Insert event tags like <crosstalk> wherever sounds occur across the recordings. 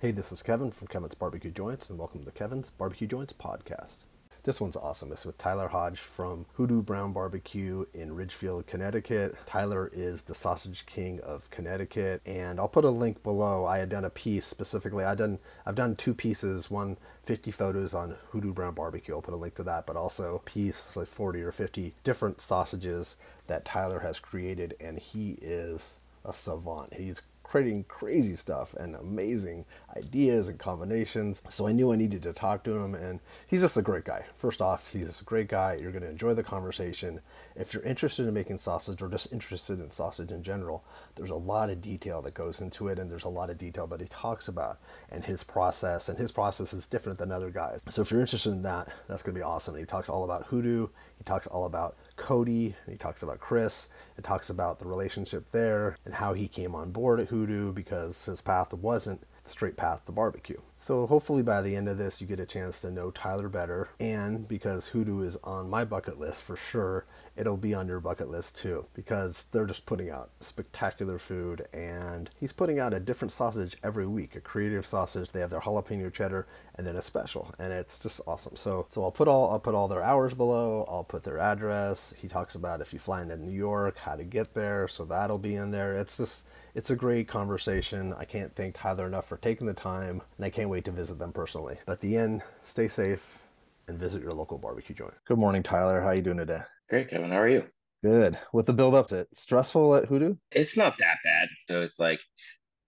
Hey, this is Kevin from Kevin's Barbecue Joints, and welcome to Kevin's Barbecue Joints podcast. This one's awesome. It's with Tyler Hodge from Hoodoo Brown Barbecue in Ridgefield, Connecticut. Tyler is the sausage king of Connecticut, and I'll put a link below. I had done a piece specifically. I done I've done two pieces. One 50 photos on Hoodoo Brown Barbecue. I'll put a link to that, but also a piece like 40 or 50 different sausages that Tyler has created, and he is a savant. He's creating crazy stuff and amazing ideas and combinations. So I knew I needed to talk to him, and he's just a great guy. First off, he's just a great guy. You're going to enjoy the conversation. If you're interested in making sausage or just interested in sausage in general, there's a lot of detail that goes into it, and there's a lot of detail that he talks about and his process. And his process is different than other guys. So if you're interested in that, that's going to be awesome. He talks all about hoodoo. He talks all about Cody. He talks about Chris and talks about the relationship there and how he came on board at Hoodoo because his path wasn't the straight path to barbecue. So hopefully by the end of this, you get a chance to know Tyler better. And because Hoodoo is on my bucket list for sure, it'll be on your bucket list too because they're just putting out spectacular food and he's putting out a different sausage every week a creative sausage they have their jalapeno cheddar and then a special and it's just awesome so so i'll put all i'll put all their hours below i'll put their address he talks about if you fly into new york how to get there so that'll be in there it's just it's a great conversation. I can't thank Tyler enough for taking the time, and I can't wait to visit them personally. But at the end, stay safe and visit your local barbecue joint. Good morning, Tyler. How are you doing today? Great, Kevin. How are you? Good. With the build up to it, stressful at Hoodoo? It's not that bad. So it's like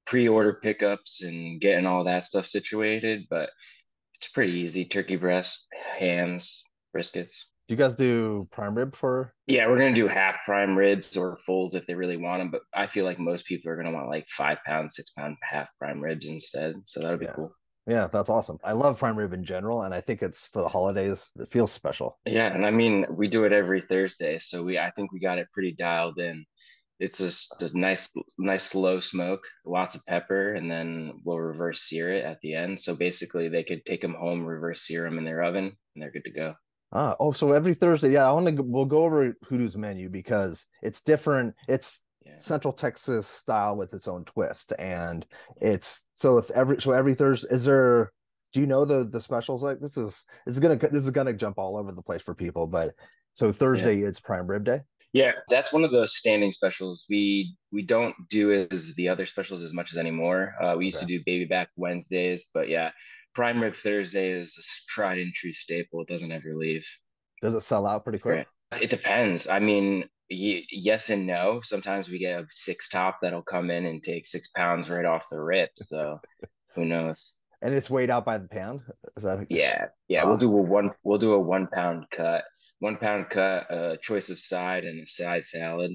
pre-order pickups and getting all that stuff situated, but it's pretty easy. Turkey breast, hams, briskets. Do you guys do prime rib for? Yeah, we're gonna do half prime ribs or fulls if they really want them, but I feel like most people are gonna want like five pound, six pound half prime ribs instead. So that'll be Yeah. cool. Yeah, that's awesome. I love prime rib in general, and I think it's for the holidays. It feels special. Yeah, and I mean we do it every Thursday, so we I think we got it pretty dialed in. It's just a nice, nice slow smoke, lots of pepper, and then we'll reverse sear it at the end. So basically, they could take them home, reverse sear them in their oven, and they're good to go. Ah, oh, so every Thursday, yeah, I want to. We'll go over Hoodoo's menu because it's different. It's Yeah. Central Texas style with its own twist, and it's so if every so every Thursday is there. Do you know the the specials? Like this is it's gonna this is gonna jump all over the place for people, but so Thursday it's prime rib day. Yeah, that's one of the standing specials. We we don't do as the other specials as much as anymore. Uh, we used Okay. to do baby back Wednesdays, but yeah, prime rib Thursday is a tried and true staple. It doesn't ever leave. Does it sell out pretty quick? It depends. I mean, yes and no. Sometimes we get a six top that'll come in and take six pounds right off the rip. So <laughs> who knows? And it's weighed out by the pound. Is that Yeah, yeah. Ah. We'll do a one. We'll do a one pound cut. One pound cut. A choice of side and a side salad.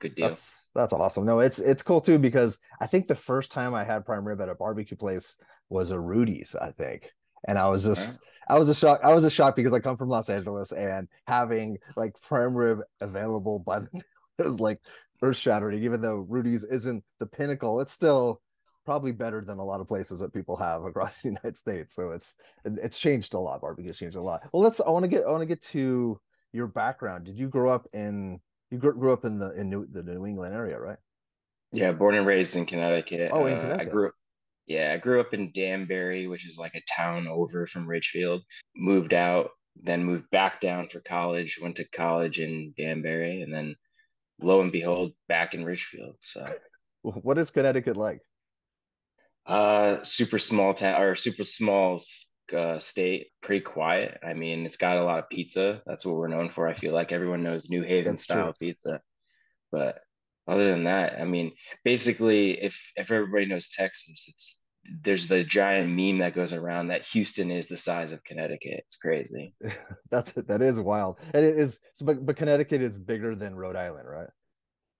Good deal. That's that's awesome. No, it's it's cool too because I think the first time I had prime rib at a barbecue place was a Rudy's, I think. And I was just I was a shock. I was a shock because I come from Los Angeles and having like prime rib available by the <laughs> it was like earth shattering, even though Rudy's isn't the pinnacle, it's still probably better than a lot of places that people have across <laughs> the United States. So it's it's changed a lot. Barbecue's changed a lot. Well, let's I want to get I want to get to your background. Did you grow up in you grew, grew up in the in New, the New England area, right? Yeah, born and raised in Connecticut. Oh, in Uh, I Connecticut. grew yeah, I grew up in Danbury, which is like a town over from Ridgefield. Moved out, then moved back down for college. Went to college in Danbury, and then lo and behold, back in Ridgefield. So, <laughs> What is Connecticut like? uh, super small town or super small uh, state, pretty quiet. I mean, it's got a lot of pizza. That's what we're known for. I feel like everyone knows New Haven That's style pizza, but other than that, I mean, basically, if if everybody knows Texas, it's there's the giant meme that goes around that Houston is the size of Connecticut. It's crazy. <laughs> That's that is wild. And it is but, but Connecticut is bigger than Rhode Island, right?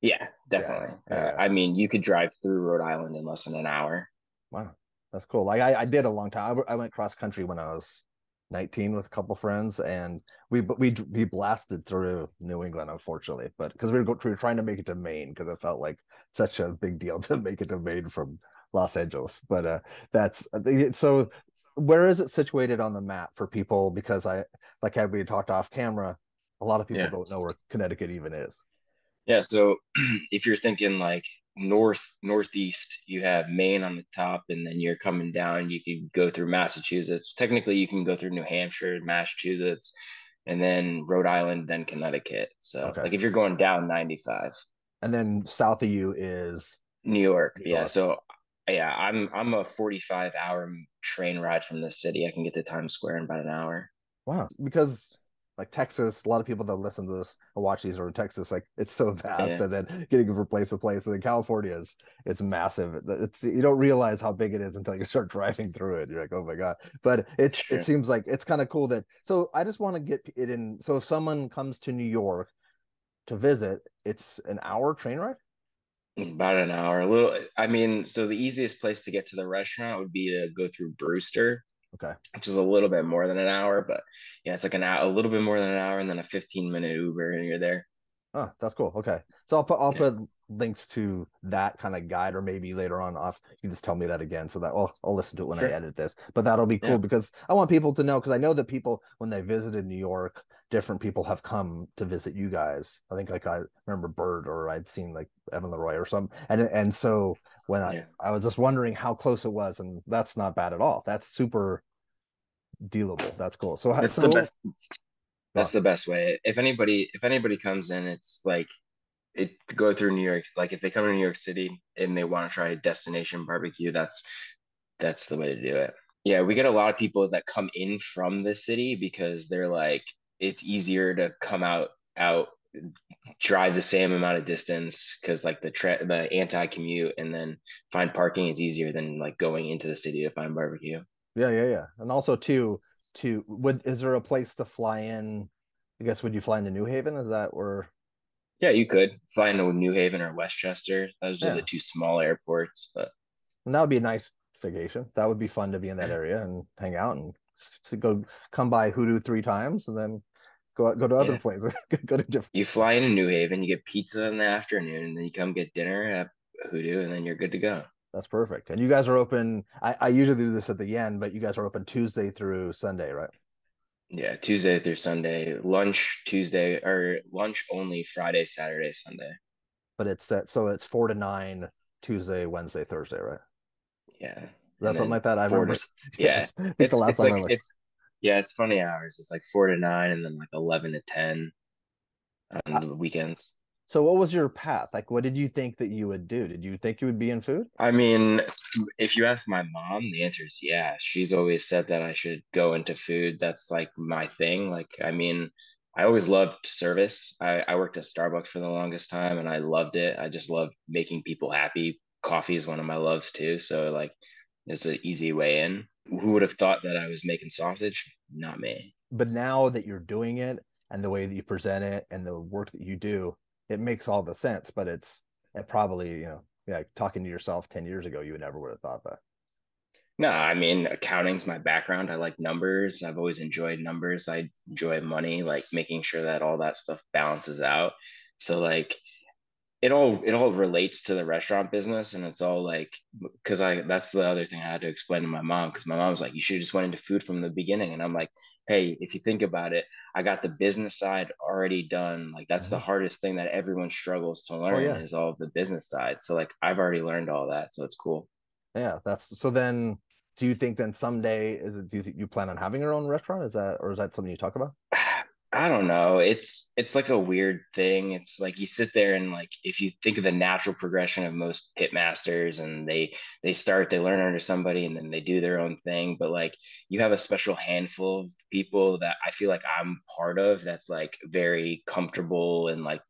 Yeah, definitely. yeah. Uh, I mean, you could drive through Rhode Island in less than an hour. Wow, that's cool. Like I, I did a long time. I, I went cross country when I was 19 with a couple friends, and we we we blasted through New England, unfortunately, but because we were we were trying to make it to Maine because it felt like such a big deal <laughs> to make it to Maine from Los Angeles. But uh, that's I it- so. Where is it situated on the map for people? Because I like how we talked off camera. A lot of people Yeah. don't know where Connecticut even is. Yeah, so <clears throat> if you're thinking like north northeast you have maine on the top and then you're coming down you can go through massachusetts technically you can go through new hampshire massachusetts and then rhode island then connecticut so okay. like if you're going down 95 and then south of you is new york, new york. yeah so yeah i'm i'm a 45 hour train ride from the city i can get to times square in about an hour wow because like Texas, a lot of people that listen to this or watch these are in Texas. Like it's so vast, yeah. and then getting from place to place. And then California is it's massive. It's you don't realize how big it is until you <laughs> start driving through it. You're like, oh my god! But it's it seems like it's kind of cool that. So I just want to get it in. So if someone comes to New York to visit, it's an hour train ride. About an hour. A little. I mean, so the easiest place to get to the restaurant would be to go through Brewster Okay. Which is a little bit more than an hour, but yeah, it's like an hour, a little bit more than an hour, and then a 15 minute Uber, and you're there. Oh, that's cool. Okay, so I'll put I'll yeah. put links to that kind of guide, or maybe later on off you just tell me that again, so that I'll I'll listen to it when sure. I edit this. But that'll be cool yeah. because I want people to know because I know that people when they visited New York, different people have come to visit you guys. I think like I remember Bert or I'd seen like Evan LeRoy or something, and and so when I I was just wondering how close it was, and that's not bad at all. That's super dealable. That's cool. So that's so, the best. That's the best way. If anybody, if anybody comes in, it's like it to go through New York. Like if they come to New York City and they want to try a destination barbecue, that's that's the way to do it. Yeah, we get a lot of people that come in from the city because they're like it's easier to come out out drive the same amount of distance because like the tra- the anti commute and then find parking is easier than like going into the city to find barbecue. Yeah, yeah, yeah. And also too, to would is there a place to fly in? I guess would you fly into New Haven? Is that where? Yeah, you could fly into New Haven or Westchester. Those yeah. are the two small airports, but and that would be a nice vacation. That would be fun to be in that area and hang out and go come by Hoodoo three times and then go go to other yeah. places. <laughs> go to different. You fly into New Haven, you get pizza in the afternoon, and then you come get dinner at Hoodoo, and then you're good to go. That's perfect. And you guys are open. I, I usually do this at the end, but you guys are open Tuesday through Sunday, right? Yeah, Tuesday through Sunday. Lunch Tuesday or lunch only Friday, Saturday, Sunday. But it's set so it's four to nine Tuesday, Wednesday, Thursday, right? Yeah. That's something like that. I remember. To, <laughs> yeah, it's, it's like, like it's yeah, it's funny hours. It's like four to nine, and then like eleven to ten on the weekends. So what was your path? Like what did you think that you would do? Did you think you would be in food? I mean, if you ask my mom, the answer is yeah. She's always said that I should go into food. That's like my thing. Like I mean, I always loved service. I, I worked at Starbucks for the longest time and I loved it. I just love making people happy. Coffee is one of my loves too. So like it's an easy way in. Who would have thought that I was making sausage? Not me. But now that you're doing it and the way that you present it and the work that you do, it makes all the sense, but it's it probably, you know, yeah, talking to yourself 10 years ago, you never would have thought that. No, I mean, accounting's my background. I like numbers. I've always enjoyed numbers. I enjoy money, like making sure that all that stuff balances out. So like it all it all relates to the restaurant business and it's all like because I that's the other thing I had to explain to my mom because my mom was like, you should have just went into food from the beginning. And I'm like, hey, if you think about it, I got the business side already done. Like that's mm-hmm. the hardest thing that everyone struggles to oh, learn oh, yeah. is all of the business side. So like I've already learned all that. So it's cool. Yeah, that's so then do you think then someday is it do you, you plan on having your own restaurant? Is that or is that something you talk about? I don't know. It's it's like a weird thing. It's like you sit there and like if you think of the natural progression of most pit masters and they they start they learn under somebody and then they do their own thing, but like you have a special handful of people that I feel like I'm part of that's like very comfortable and like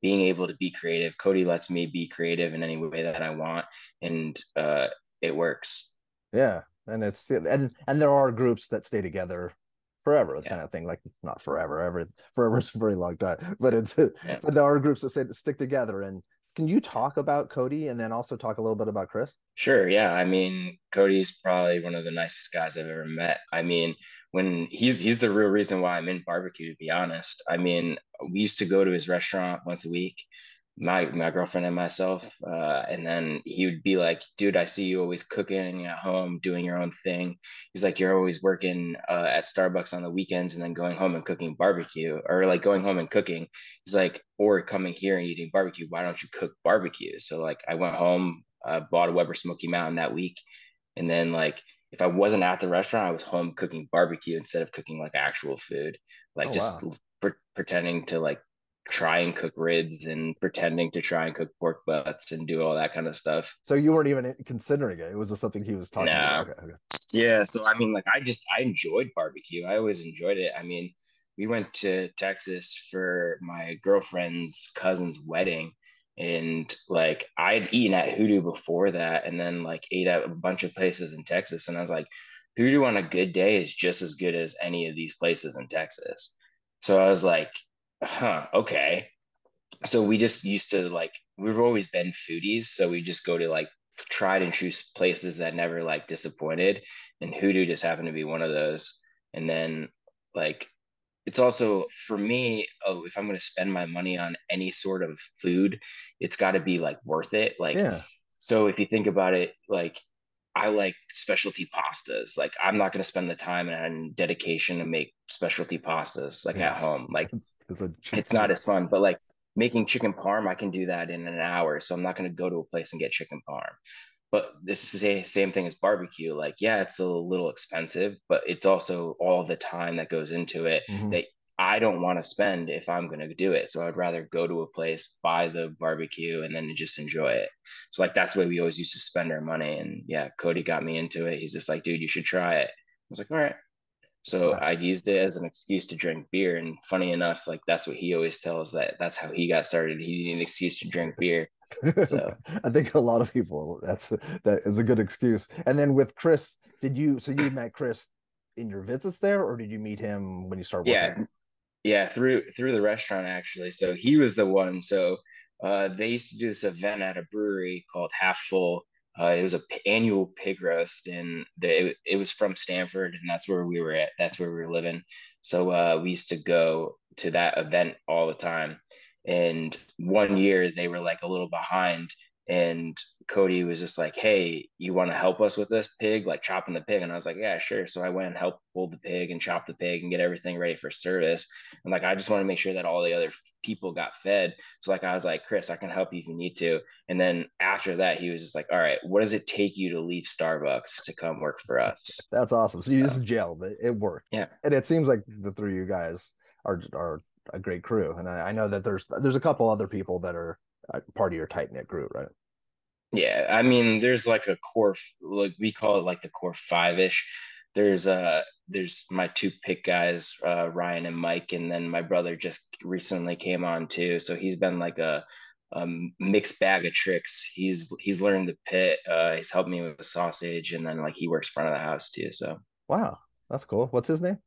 being able to be creative. Cody lets me be creative in any way that I want and uh it works. Yeah. And it's and and there are groups that stay together forever yeah. kind of thing like not forever ever forever is a very long time but it's <laughs> yeah. but there are groups that say to stick together and can you talk about cody and then also talk a little bit about chris sure yeah i mean cody's probably one of the nicest guys i've ever met i mean when he's he's the real reason why i'm in barbecue to be honest i mean we used to go to his restaurant once a week my my girlfriend and myself. Uh, and then he would be like, "Dude, I see you always cooking at home, doing your own thing." He's like, "You're always working uh, at Starbucks on the weekends, and then going home and cooking barbecue, or like going home and cooking." He's like, "Or coming here and eating barbecue. Why don't you cook barbecue?" So like, I went home, uh, bought a Weber Smoky Mountain that week, and then like, if I wasn't at the restaurant, I was home cooking barbecue instead of cooking like actual food, like oh, just wow. pre- pretending to like try and cook ribs and pretending to try and cook pork butts and do all that kind of stuff. So you weren't even considering it. It was just something he was talking nah. about. Okay, okay. Yeah. So I mean, like I just I enjoyed barbecue. I always enjoyed it. I mean, we went to Texas for my girlfriend's cousin's wedding. And like I'd eaten at Hoodoo before that, and then like ate at a bunch of places in Texas. And I was like, Hoodoo on a good day is just as good as any of these places in Texas. So I was like, huh, okay. So we just used to like, we've always been foodies. So we just go to like tried and true places that never like disappointed. And Hoodoo just happened to be one of those. And then like, it's also for me, oh, if I'm going to spend my money on any sort of food, it's got to be like worth it. Like, yeah. so if you think about it, like I like specialty pastas. Like I'm not going to spend the time and dedication to make specialty pastas like yeah. at home. Like it's, it's not as fun, but like making chicken parm, I can do that in an hour. So I'm not going to go to a place and get chicken parm. But this is the same thing as barbecue. Like, yeah, it's a little expensive, but it's also all the time that goes into it mm-hmm. that I don't want to spend if I'm going to do it. So I'd rather go to a place, buy the barbecue, and then just enjoy it. So like that's the way we always used to spend our money. And yeah, Cody got me into it. He's just like, dude, you should try it. I was like, all right. So I used it as an excuse to drink beer. And funny enough, like that's what he always tells that that's how he got started. He needed an excuse to drink beer. So <laughs> I think a lot of people that's that is a good excuse. And then with Chris, did you so you met Chris in your visits there, or did you meet him when you started? Working? Yeah, yeah, through through the restaurant actually. So he was the one. So uh, they used to do this event at a brewery called Half Full uh, it was a p- annual pig roast, and the, it, it was from Stamford, and that's where we were at. That's where we were living. So uh, we used to go to that event all the time. And one year they were like a little behind, and Cody was just like, "Hey, you want to help us with this pig, like chopping the pig?" And I was like, "Yeah, sure." So I went and helped pull the pig and chop the pig and get everything ready for service. And like, I just want to make sure that all the other people got fed. So like, I was like, "Chris, I can help you if you need to." And then after that, he was just like, "All right, what does it take you to leave Starbucks to come work for us?" That's awesome. So you so, just gelled it. It worked. Yeah. And it seems like the three of you guys are are a great crew. And I, I know that there's there's a couple other people that are uh, part of your tight knit group, right? Yeah, I mean, there's like a core, like we call it like the core five ish. There's uh, there's my two pick guys, uh, Ryan and Mike, and then my brother just recently came on too. So he's been like a, a mixed bag of tricks. He's he's learned the pit. Uh, he's helped me with a sausage, and then like he works front of the house too. So wow, that's cool. What's his name?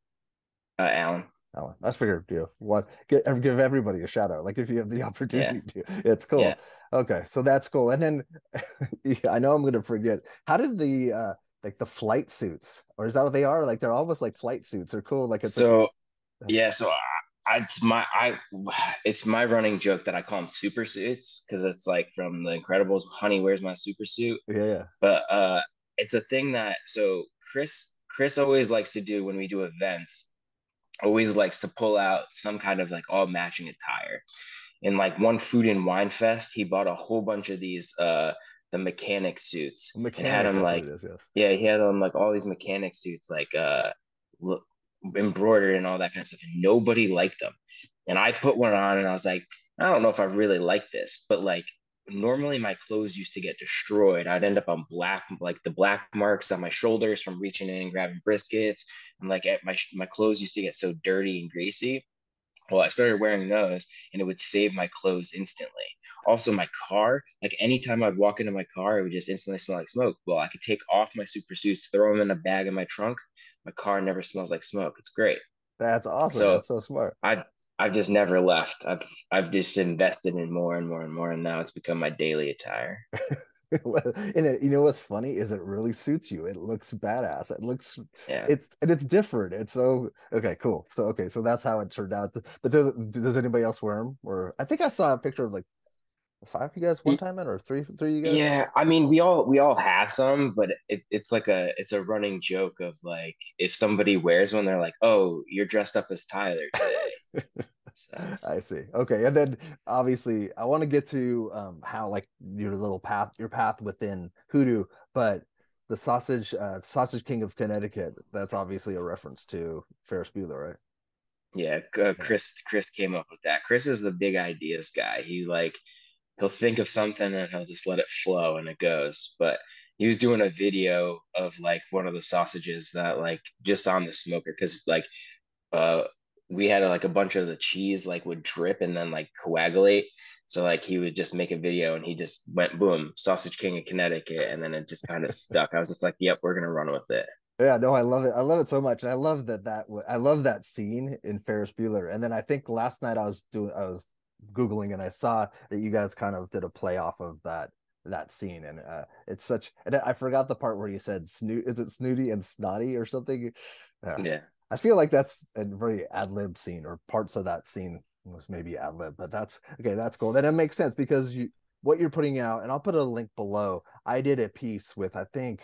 Uh, Alan. Alan. I figured you what get give everybody a shout out. Like if you have the opportunity yeah. to, it's cool. Yeah. Okay, so that's cool. And then <laughs> I know I'm gonna forget. How did the uh like the flight suits, or is that what they are? Like they're almost like flight suits. They're cool. Like it's so. A, yeah, so I, it's my I <sighs> it's my running joke that I call them super suits because it's like from the Incredibles. Honey, where's my super suit? Yeah, yeah. But uh, it's a thing that so Chris Chris always likes to do when we do events always likes to pull out some kind of like all matching attire. In like one food and wine fest, he bought a whole bunch of these uh the mechanic suits. Mechanic, and had him like is, yes. yeah, he had them like all these mechanic suits like uh look, embroidered and all that kind of stuff. And nobody liked them. And I put one on and I was like, I don't know if I really like this, but like normally my clothes used to get destroyed. I'd end up on black, like the black marks on my shoulders from reaching in and grabbing briskets. And like my, my clothes used to get so dirty and greasy. Well, I started wearing those and it would save my clothes instantly. Also, my car, like anytime I'd walk into my car, it would just instantly smell like smoke. Well, I could take off my super suits, throw them in a bag in my trunk. My car never smells like smoke. It's great. That's awesome. So That's so smart. I I've just never left. I've I've just invested in more and more and more, and now it's become my daily attire. <laughs> and it, you know what's funny is it really suits you. It looks badass. It looks yeah. It's and it's different. It's so okay, cool. So okay, so that's how it turned out. But does, does anybody else wear them? Or I think I saw a picture of like five you guys one time in or three three you guys? Yeah, I mean, we all we all have some, but it, it's like a it's a running joke of like if somebody wears one, they're like, "Oh, you're dressed up as Tyler today." so. <laughs> I see. Okay, and then obviously, I want to get to um, how like your little path, your path within Hoodoo, but the sausage, uh, sausage king of Connecticut. That's obviously a reference to Ferris Bueller, right? Yeah, uh, Chris. Chris came up with that. Chris is the big ideas guy. He like he'll think of something and he'll just let it flow and it goes. But he was doing a video of like one of the sausages that like just on the smoker because like uh we had like a bunch of the cheese like would drip and then like coagulate. So like he would just make a video and he just went boom, Sausage King of Connecticut, and then it just kind of stuck. I was just like, yep, we're gonna run with it. Yeah, no, I love it. I love it so much, and I love that that I love that scene in Ferris Bueller. And then I think last night I was doing I was googling and I saw that you guys kind of did a play off of that that scene, and uh, it's such. And I forgot the part where you said snoot. Is it snooty and snotty or something? Yeah. yeah. I feel like that's a very ad lib scene, or parts of that scene was maybe ad lib, but that's okay. That's cool. Then it makes sense because you what you're putting out, and I'll put a link below. I did a piece with I think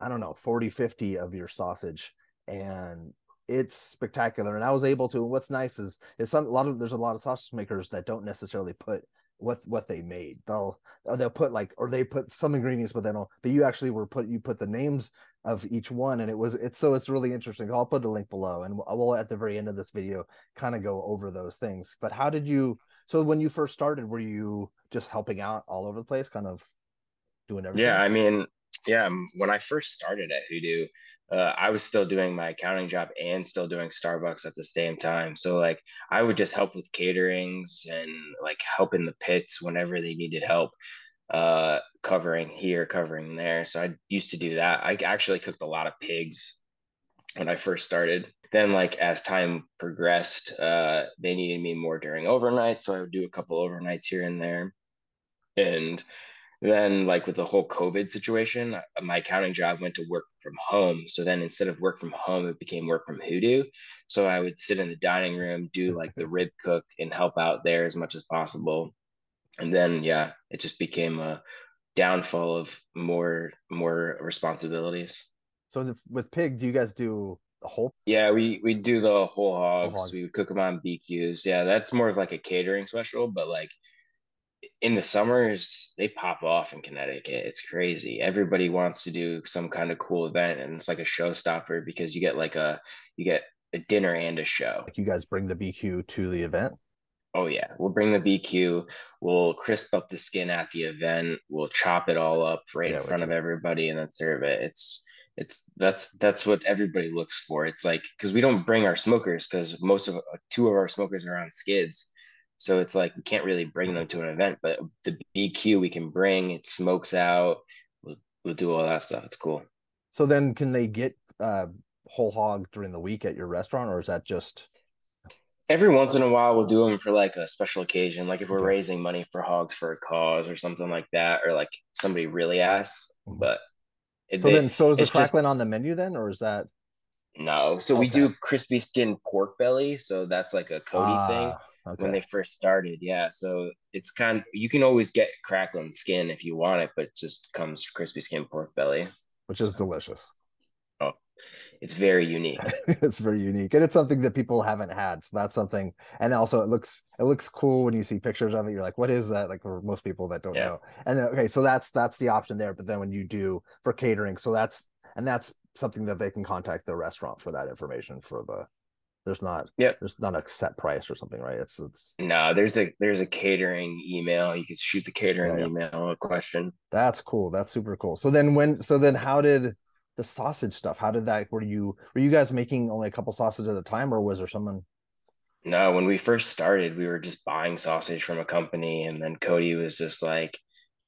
I don't know 40, 50 of your sausage, and it's spectacular. And I was able to. What's nice is is some a lot of there's a lot of sausage makers that don't necessarily put what what they made. They'll uh, they'll put like or they put some ingredients, but they don't. But you actually were put you put the names of each one, and it was it's so it's really interesting. I'll put a link below, and we'll at the very end of this video kind of go over those things. But how did you? So when you first started, were you just helping out all over the place, kind of doing everything? Yeah, I mean, yeah. When I first started at Hoodoo, uh, I was still doing my accounting job and still doing Starbucks at the same time. So like I would just help with caterings and like help in the pits whenever they needed help, uh, covering here, covering there. So I used to do that. I actually cooked a lot of pigs when I first started. Then like as time progressed, uh, they needed me more during overnight, so I would do a couple overnights here and there. And then like with the whole covid situation uh, my accounting job went to work from home. So then instead of work from home it became work from hoodoo. So i would sit in the dining room do like the rib cook and help out there as much as possible. And then yeah it just became a downfall of more more responsibilities. So the, with pig do you guys do the whole yeah we we do the whole hogs. whole hog. we would cook them on bqs yeah that's more of like a catering special but like in the summers they pop off in Connecticut. It's crazy. Everybody wants to do some kind of cool event, and it's like a showstopper because you get like a you get a dinner and a show. Like you guys bring the BQ to the event. Oh yeah, we'll bring the BQ. We'll crisp up the skin at the event. We'll chop it all up right yeah, in front of everybody and then serve it. It's it's that's that's what everybody looks for. It's like because we don't bring our smokers because most of two of our smokers are on skids so it's like we can't really bring them to an event, but the BQ we can bring, it smokes out. We'll, we'll do all that stuff. It's cool. So then can they get uh, whole hog during the week at your restaurant or is that just every once in a while we'll do them for like a special occasion like if we're raising money for hogs for a cause or something like that or like somebody really asks mm-hmm. but it, so they, then so is the crackling just, on the menu then or is that no so okay. we do crispy skin pork belly so that's like a cody uh, thing okay. when they first started. Yeah, so it's kind of you can always get crackling skin if you want it, but it just comes crispy skin pork belly, which is delicious. Oh, it's very unique. <laughs> it's very unique, and it's something that people haven't had. So that's something, and also it looks it looks cool when you see pictures of it. You're like, what is that? Like for most people that don't yeah. know. And then, okay, so that's that's the option there. But then when you do for catering, so that's and that's something that they can contact the restaurant for that information for the there's not yeah there's not a set price or something right? It's it's no there's a there's a catering email. You can shoot the catering yeah, email a question. That's cool. That's super cool. So then when so then how did the sausage stuff how did that were you were you guys making only a couple sausages at a time or was there someone? No when we first started we were just buying sausage from a company and then cody was just like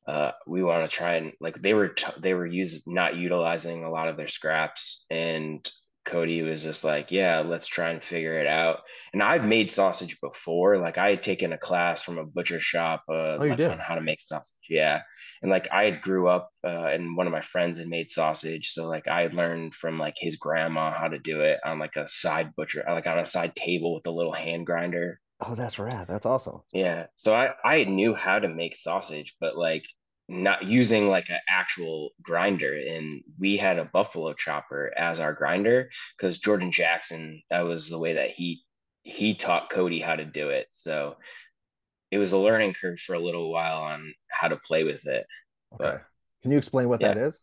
uh, we want to try and like they were t- they were use not utilizing a lot of their scraps and Cody was just like, yeah, let's try and figure it out. And I've made sausage before. Like I had taken a class from a butcher shop uh, oh, like on how to make sausage. Yeah. And like I had grew up uh, and one of my friends had made sausage. So like I had learned from like his grandma how to do it on like a side butcher, like on a side table with a little hand grinder. Oh, that's rad. That's awesome. Yeah. So I I knew how to make sausage, but like not using like an actual grinder. And we had a buffalo chopper as our grinder because Jordan Jackson, that was the way that he he taught Cody how to do it. So it was a learning curve for a little while on how to play with it. Okay. But, Can you explain what yeah. that is?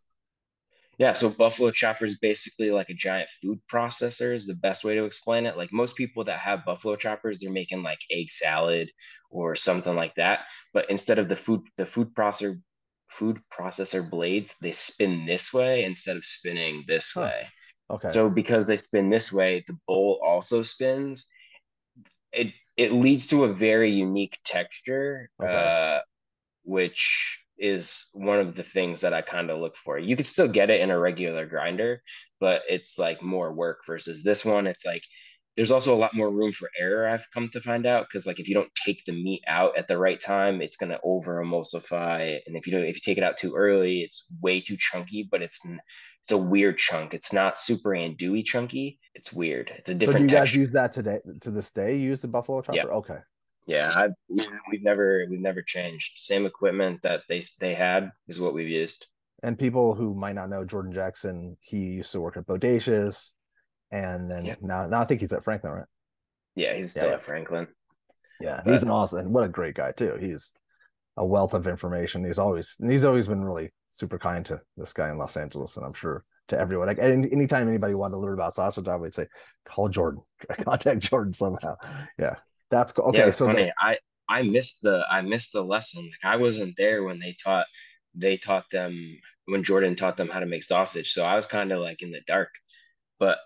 Yeah, so buffalo chopper is basically like a giant food processor is the best way to explain it. Like most people that have buffalo choppers, they're making like egg salad or something like that. But instead of the food the food processor food processor blades, they spin this way instead of spinning this huh. way. Okay. So because they spin this way, the bowl also spins. It it leads to a very unique texture, okay. uh, which is one of the things that I kind of look for. You could still get it in a regular grinder, but it's like more work versus this one. It's like there's also a lot more room for error i've come to find out because like if you don't take the meat out at the right time it's going to over emulsify and if you don't if you take it out too early it's way too chunky but it's it's a weird chunk. It's not super andouille chunky it's weird. It's a different so do you guys use that today to this day you use the buffalo chopper? Yeah. okay. Yeah I, we've never we've never changed. Same equipment that they they had is what we've used. And people who might not know jordan jackson he used to work at bodacious and then yeah. now now I think he's at Franklin, right? Yeah, he's still yeah. at Franklin. Yeah, he's an awesome and what a great guy too. He's a wealth of information. He's always he's always been really super kind to this guy in Los Angeles, and I'm sure to everyone. Like any, anytime anybody wanted to learn about sausage, I would say call Jordan, <laughs> contact Jordan somehow. Yeah, that's cool. Okay, yeah, so funny. The, I I missed the I missed the lesson. Like I wasn't there when they taught they taught them when Jordan taught them how to make sausage. So I was kind of like in the dark. But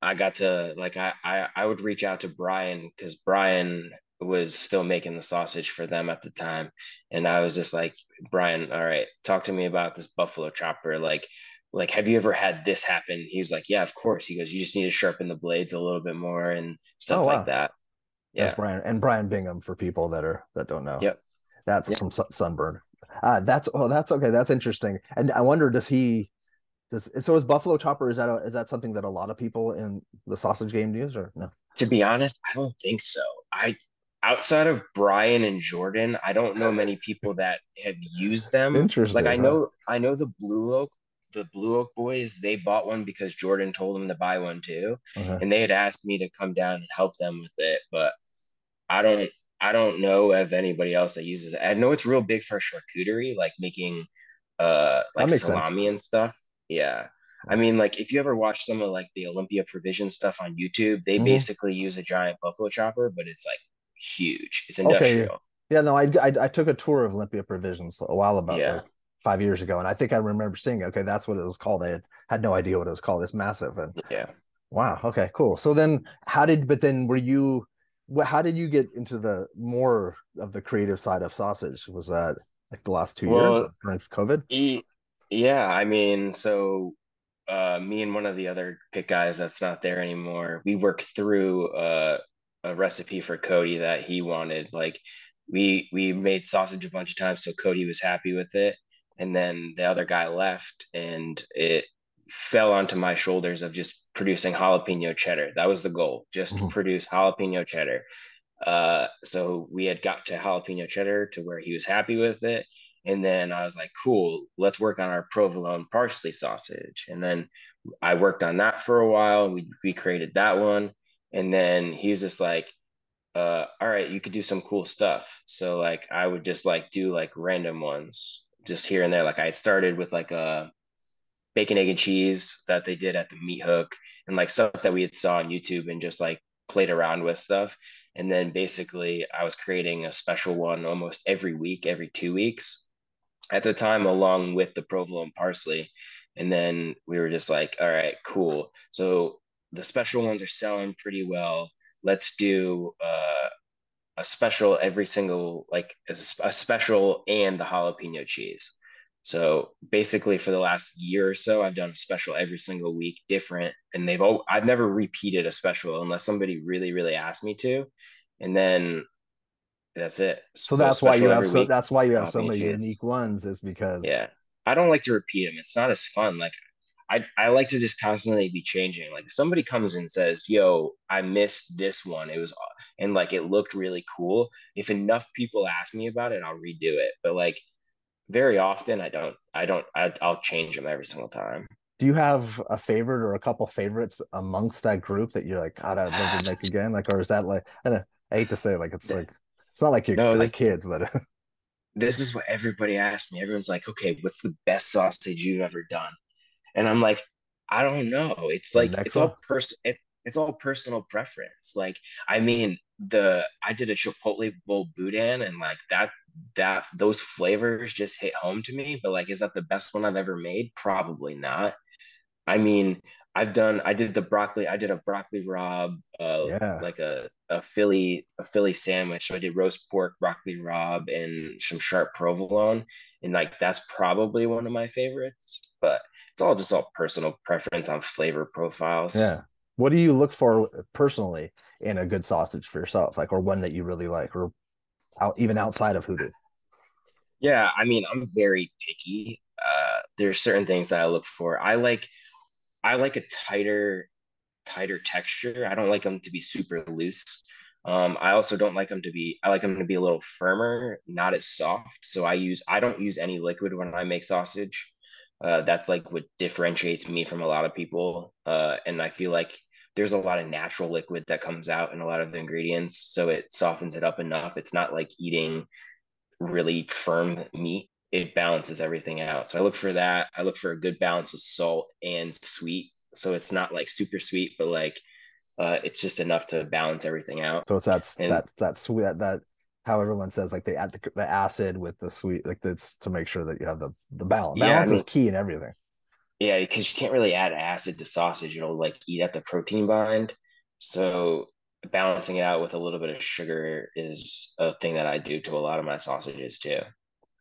I got to like I I, I would reach out to Brian because Brian was still making the sausage for them at the time, and I was just like, Brian, all right, talk to me about this buffalo chopper. Like, like have you ever had this happen? He's like, yeah, of course. He goes, you just need to sharpen the blades a little bit more and stuff oh, wow. like that. Yeah, that's Brian and Brian Bingham for people that are that don't know. Yep, that's yep. from Sunburn. Uh, that's oh, that's okay. That's interesting. And I wonder, does he does so is buffalo chopper is that a, is that something that a lot of people in the sausage game use or no? To be honest, I don't think so. I outside of Brian and Jordan, I don't know many people that have used them. Interesting. Like I know I know the Blue Oak the Blue Oak boys, they bought one because Jordan told them to buy one too. Uh-huh. And they had asked me to come down and help them with it, but I don't I don't know of anybody else that uses it. I know it's real big for charcuterie, like making uh like salami sense. and stuff. Yeah. I mean, like if you ever watch some of like the Olympia Provision stuff on YouTube, they mm-hmm. basically use a giant buffalo chopper, but it's like huge. It's industrial. Okay. Yeah, no, I, I, I took a tour of Olympia Provisions a while about yeah. like five years ago, and I think I remember seeing. Okay, that's what it was called. I had, had no idea what it was called. It's massive, and yeah. Wow. Okay. Cool. So then, how did? But then, were you? How did you get into the more of the creative side of sausage? Was that like the last two well, years during COVID? Yeah, I mean, so uh, me and one of the other pit guys that's not there anymore, we worked through uh, a recipe for Cody that he wanted. Like we we made sausage a bunch of times, so Cody was happy with it. And then the other guy left, and it fell onto my shoulders of just producing jalapeno cheddar. That was the goal, just mm-hmm. produce jalapeno cheddar. Uh, so we had got to jalapeno cheddar to where he was happy with it and then I was like, cool, let's work on our provolone parsley sausage. And then I worked on that for a while. We, we created that one. And then he's just like, uh, all right, you could do some cool stuff. So like I would just like do like random ones just here and there. Like I started with like a bacon, egg, and cheese that they did at the meat hook and like stuff that we had saw on YouTube and just like played around with stuff. And then basically I was creating a special one almost every week, every two weeks at the time along with the provolone parsley. And then we were just like all right cool. So the special ones are selling pretty well. Let's do uh, a special every single like a special and the jalapeno cheese. So basically for the last year or so i've done a special every single week different. And they've all i've never repeated a special unless somebody really really asked me to. And then that's it. So that's why you have so that's why you have so many unique ones is because yeah, I don't like to repeat them. It's not as fun. Like I I like to just constantly be changing. Like somebody comes and says, "Yo, I missed this one. It was and like it looked really cool." If enough people ask me about it, I'll redo it. But like very often, I don't. I don't. I, I'll change them every single time. Do you have a favorite or a couple favorites amongst that group that you're like, God, I'd love to <sighs> make again? Like, or is that like I, don't, I hate to say, like it's like it's not like you're no, like kids, but <laughs> this is what everybody asked me. Everyone's like, okay, what's the best sausage you've ever done? And I'm like, I don't know. It's like it's all person it's it's all personal preference. Like, I mean, the I did a Chipotle bowl boudin and like that that those flavors just hit home to me. But like, is that the best one I've ever made? Probably not. I mean, I've done I did the broccoli I did a broccoli rabe uh yeah. like a a Philly a Philly sandwich. So I did roast pork broccoli rabe and some sharp provolone. And like that's probably one of my favorites but it's all just all personal preference on flavor profiles. Yeah. What do you look for personally in a good sausage for yourself? Like or one that you really like or out, even outside of hoodoo? Yeah I mean I'm very picky. Uh there's certain things that I look for. I like I like a tighter, tighter texture. I don't like them to be super loose. Um, I also don't like them to be. I like them to be a little firmer, not as soft. So I use. I don't use any liquid when I make sausage. Uh, that's like what differentiates me from a lot of people. Uh, and I feel like there's a lot of natural liquid that comes out in a lot of the ingredients, so it softens it up enough. It's not like eating really firm meat it balances everything out. So I look for that. I look for a good balance of salt and sweet. So it's not like super sweet, but like uh, it's just enough to balance everything out. So it's that and, that that sweet that, that how everyone says like they add the, the acid with the sweet like that's to make sure that you have the the balance. Yeah, balance I mean, is key in everything. Yeah, because you can't really add acid to sausage; it'll like eat at the protein bind. So balancing it out with a little bit of sugar is a thing that I do to a lot of my sausages too.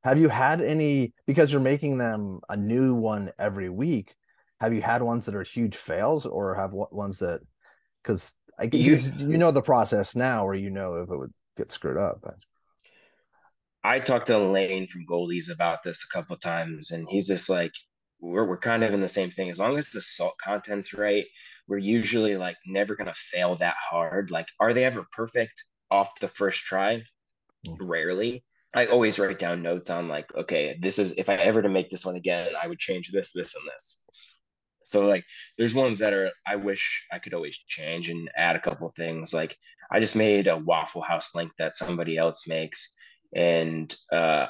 Have you had any because you're making them a new one every week? Have you had ones that are huge fails, or have ones that because I you, you know the process now, or you know if it would get screwed up? I talked to Lane from Goldee's about this a couple times, and he's just like, we're we're kind of in the same thing. As long as the salt content's right, we're usually like never gonna fail that hard. Like, are they ever perfect off the first try? Mm. Rarely. I always write down notes on like, okay, this is if I ever to make this one again, I would change this, this, and this. So like, there's ones that are I wish I could always change and add a couple things. Like I just made a Waffle House link that somebody else makes, and uh,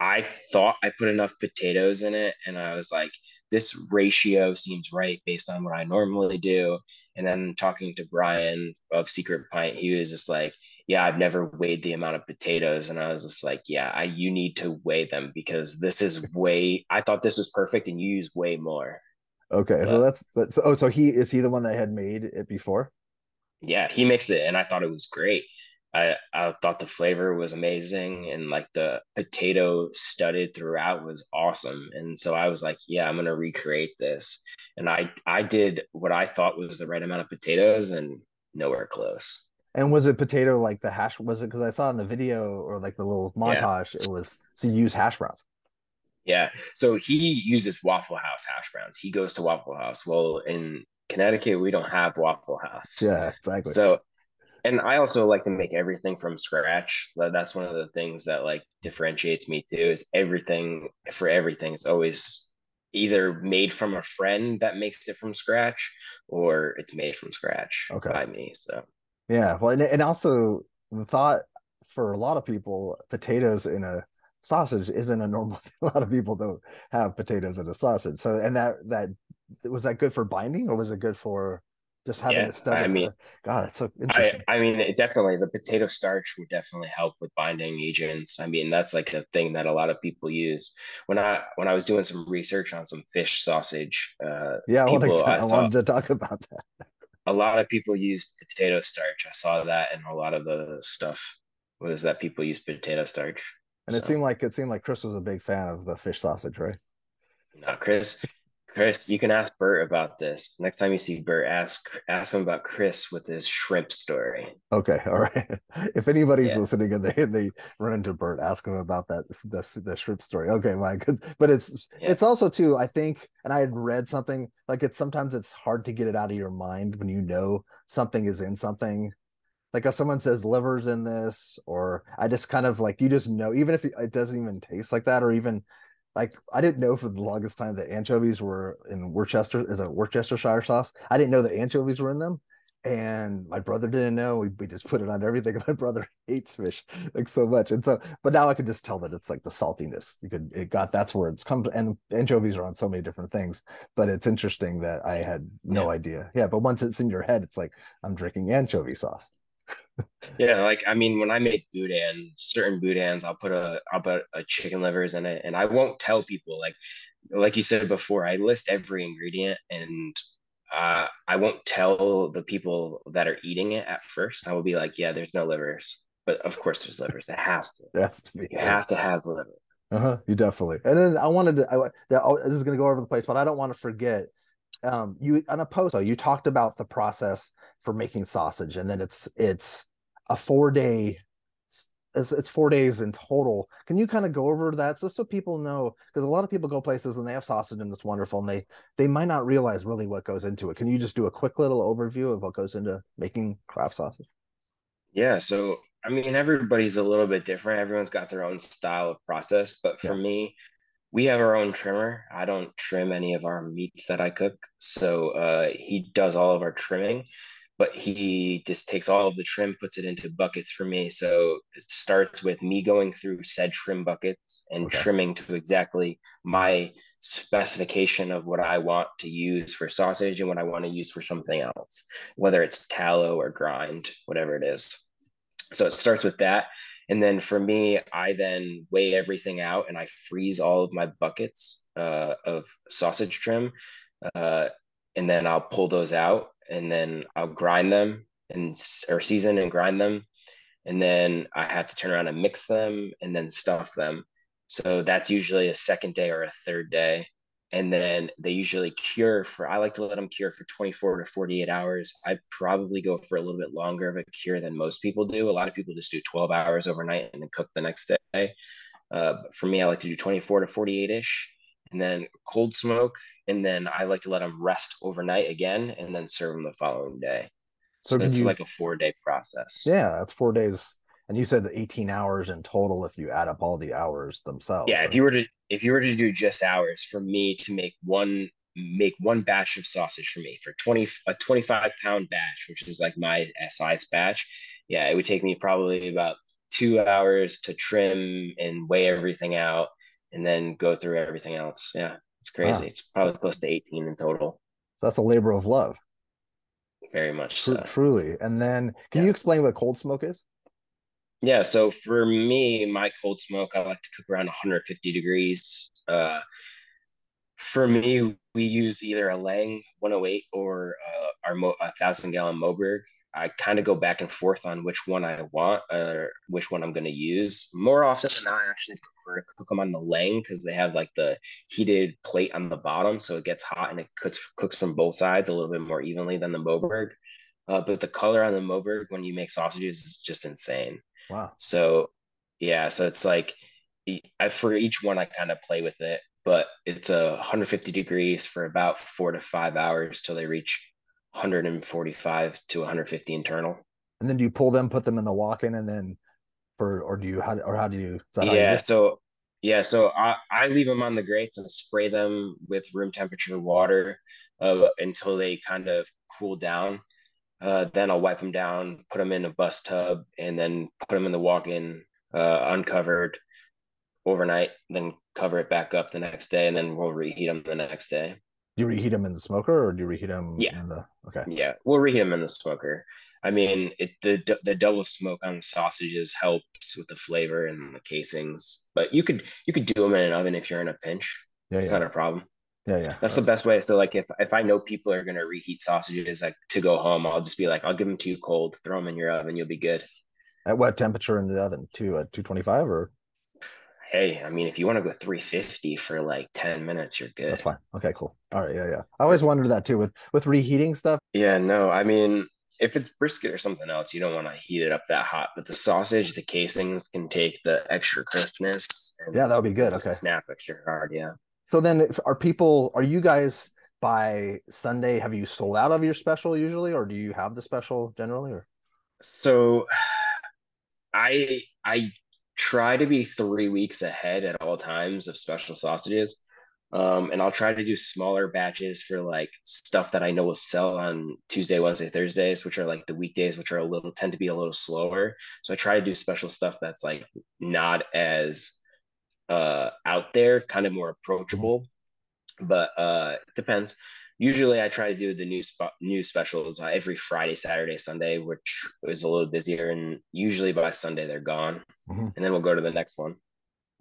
I thought I put enough potatoes in it, and I was like, this ratio seems right based on what I normally do. And then talking to Brian of Secret Pint, he was just like, yeah, I've never weighed the amount of potatoes. And I was just like, yeah, I, you need to weigh them because this is way, I thought this was perfect and you use way more. Okay. But, so that's, that's, oh, so he, is he the one that had made it before? Yeah, he makes it and I thought it was great. I, I thought the flavor was amazing and like the potato studded throughout was awesome. And so I was like, yeah, I'm going to recreate this. And I, I did what I thought was the right amount of potatoes and nowhere close. And was it potato like the hash? Was it because I saw in the video or like the little montage? Yeah. It was to use hash browns. Yeah. So he uses Waffle House hash browns. He goes to Waffle House. Well, in Connecticut, we don't have Waffle House. Yeah, exactly. So, and I also like to make everything from scratch. That's one of the things that like differentiates me too. Is everything for everything is always either made from a friend that makes it from scratch, or it's made from scratch okay. by me. So yeah, well, and, and also the thought for a lot of people, potatoes in a sausage isn't a normal <laughs> thing. A lot of people don't have potatoes in a sausage. So, and that that was that good for binding, or was it good for just having yeah, it stuck? I mean, God, that's so interesting. I, I mean, it definitely the potato starch would definitely help with binding agents. I mean, that's like a thing that a lot of people use. When I when I was doing some research on some fish sausage, uh, yeah, I, people, wanted to, I, I wanted to talk about that a lot of people used potato starch. I saw that in a lot of the stuff was that people use potato starch. And so. it seemed like it seemed like Chris was a big fan of the fish sausage, right? No, Chris. Chris, you can ask Bert about this. Next time you see Bert, ask ask him about Chris with his shrimp story. Okay, all right. <laughs> If anybody's yeah. listening and they they run into Bert, ask him about that the the shrimp story. Okay, Mike. But it's yeah. it's also too. I think, and I had read something like it's sometimes it's hard to get it out of your mind when you know something is in something. Like if someone says livers in this, or I just kind of like you just know, even if it doesn't even taste like that, or even like I didn't know for the longest time that anchovies were in Worcester is a Worcestershire sauce. I didn't know that anchovies were in them. And my brother didn't know. We, we just put it on everything. <laughs> My brother hates fish like so much. And so, but now I could just tell that it's like the saltiness. You could, it got, that's where it's come and anchovies are on so many different things. But it's interesting that I had no yeah. idea. Yeah. But once it's in your head, it's like, I'm drinking anchovy sauce yeah, like I mean, when I make boudin, certain boudins, I'll put a I'll put a chicken livers in it, and I won't tell people like like you said before. I list every ingredient, and uh, I won't tell the people that are eating it at first. I will be like, yeah, there's no livers, but of course there's livers. It has to. It has to be. You have to have liver. Uh huh. You definitely. And then I wanted to. I, this is going to go over the place, but I don't want to forget um, you on a post you talked about the process for making sausage, and then it's it's a four day it's, it's four days in total. Can you kind of go over that just so people know? Because a lot of people go places and they have sausage and it's wonderful, and they they might not realize really what goes into it. Can you just do a quick little overview of what goes into making craft sausage? Yeah, so I mean, everybody's a little bit different. Everyone's got their own style of process, but for yeah. me, we have our own trimmer. I don't trim any of our meats that I cook. So uh, he does all of our trimming, but he just takes all of the trim, puts it into buckets for me. So it starts with me going through said trim buckets and okay. trimming to exactly my specification of what I want to use for sausage and what I want to use for something else, whether it's tallow or grind, whatever it is. So it starts with that. And then for me, I then weigh everything out and I freeze all of my buckets uh, of sausage trim. Uh, and then I'll pull those out and then I'll grind them and or season and grind them. And then I have to turn around and mix them and then stuff them. So that's usually a second day or a third day. And then they usually cure for i like to let them cure for 24 to 48 hours. I probably go for a little bit longer of a cure than most people do. A lot of people just do 12 hours overnight and then cook the next day. Uh, for me i like to do 24 to 48 ish and then cold smoke and then i like to let them rest overnight again and then serve them the following day. So, so it's you... like a four day process. Yeah that's four days. And you said the 18 hours in total if you add up all the hours themselves yeah if you were to if you were to do just hours for me to make one make one batch of sausage for me for 20 a 25 pound batch which is like my size batch yeah it would take me probably about two hours to trim and weigh everything out and then go through everything else yeah it's crazy wow. it's probably close to 18 in total so that's a labor of love very much so. truly and then can yeah. you explain what cold smoke is yeah, so for me, my cold smoke, I like to cook around 150 degrees. Uh, for me, we use either a Lang 108 or uh, our Mo- a thousand gallon Moberg. I kind of go back and forth on which one I want or which one I'm going to use. More often than not, I actually prefer to cook them on the Lang because they have like the heated plate on the bottom, so it gets hot and it cooks cooks from both sides a little bit more evenly than the Moberg. Uh, but the color on the Moberg when you make sausages is just insane. Wow. So yeah, so it's like I for each one I kind of play with it, but it's a 150 degrees for about four to five hours till they reach 145 to 150 internal. And then do you pull them, put them in the walk-in, and then for or do you how or how do you? yeah, you so yeah, so I I leave them on the grates and spray them with room temperature water uh, until they kind of cool down uh, then I'll wipe them down, put them in a bus tub, and then put them in the walk-in uh, uncovered overnight. Then cover it back up the next day, and then we'll reheat them the next day. Do you reheat them in the smoker, or do you reheat them? Yeah. In the okay. Yeah, we'll reheat them in the smoker. I mean, it the the double smoke on the sausages helps with the flavor and the casings. But you could you could do them in an oven if you're in a pinch. Yeah, it's yeah. not a problem. Yeah, yeah. That's the best way. So like if if I know people are gonna reheat sausages like to go home, I'll just be like, I'll give them to you cold, throw them in your oven, you'll be good. At what temperature in the oven? Two at two twenty five or? Hey, I mean, if you want to go 350 for like 10 minutes, you're good. That's fine. Okay, cool. All right, yeah, yeah. I always wondered that too with with reheating stuff. Yeah, no, I mean, if it's brisket or something else, you don't want to heat it up that hot. But the sausage, the casings can take the extra crispness. yeah, that would be good. Okay. Snap extra hard. Yeah. So then, are people? Are you guys by Sunday? Have you sold out of your special usually, or do you have the special generally? Or so, <sighs> I I try to be three weeks ahead at all times of special sausages. Um, and I'll try to do smaller batches for like stuff that I know will sell on Tuesday, Wednesday, Thursdays, which are like the weekdays, which are a little tend to be a little slower. So I try to do special stuff that's like not as uh out there, kind of more approachable. But uh it depends. Usually I try to do the new spot new specials uh, every Friday, Saturday, Sunday, which is a little busier, and usually by Sunday they're gone, mm-hmm. and then we'll go to the next one.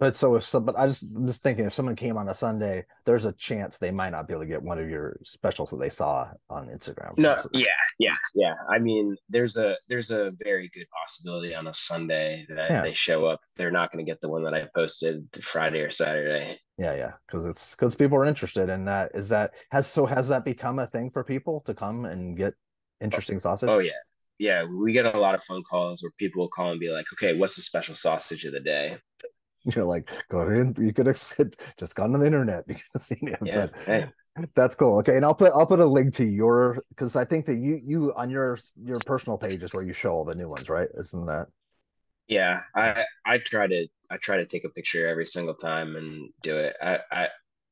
But so if some, but I just I'm just thinking if someone came on a Sunday, there's a chance they might not be able to get one of your specials that they saw on Instagram. No, yeah, yeah, yeah. I mean, there's a there's a very good possibility on a Sunday that yeah. they show up. They're not going to get the one that I posted Friday or Saturday. Yeah, yeah, because it's because people are interested in that. Is that has so has that become a thing for people to come and get interesting sausage? Oh yeah, yeah. We get a lot of phone calls where people will call and be like, "Okay, what's the special sausage of the day?" You're like, go in. You could have said, just gone on the internet. <laughs> You could have seen it. Yeah, but hey. that's cool. Okay, and I'll put I'll put a link to your because I think that you you on your your personal page is where you show all the new ones, right? Isn't that? Yeah, I I try to I try to take a picture every single time and do it. I I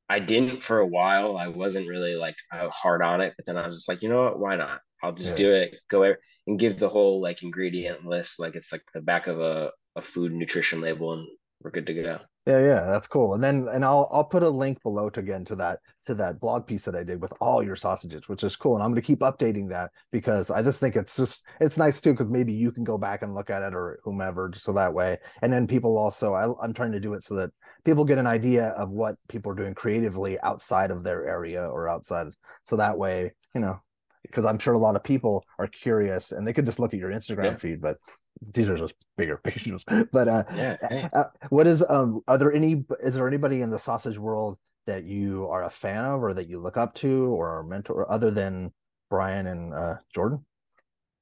I didn't for a while. I wasn't really like hard on it, but then I was just like, you know what? Why not? I'll just yeah. do it. Go and give the whole like ingredient list, like it's like the back of a a food nutrition label, and we're good to go. Yeah, yeah, that's cool. And then and I'll I'll put a link below to again to that to that blog piece that I did with all your sausages, which is cool. And I'm gonna keep updating that because I just think it's just it's nice too because maybe you can go back and look at it or whomever, just so that way. And then people also I, I'm trying to do it so that people get an idea of what people are doing creatively outside of their area or outside, so that way you know because I'm sure a lot of people are curious and they could just look at your Instagram yeah. feed, but these are just bigger <laughs> pictures. But uh, yeah, hey. uh, what is um? Are there any? Is there anybody in the sausage world that you are a fan of, or that you look up to, or mentor, other than Brian and uh, Jordan?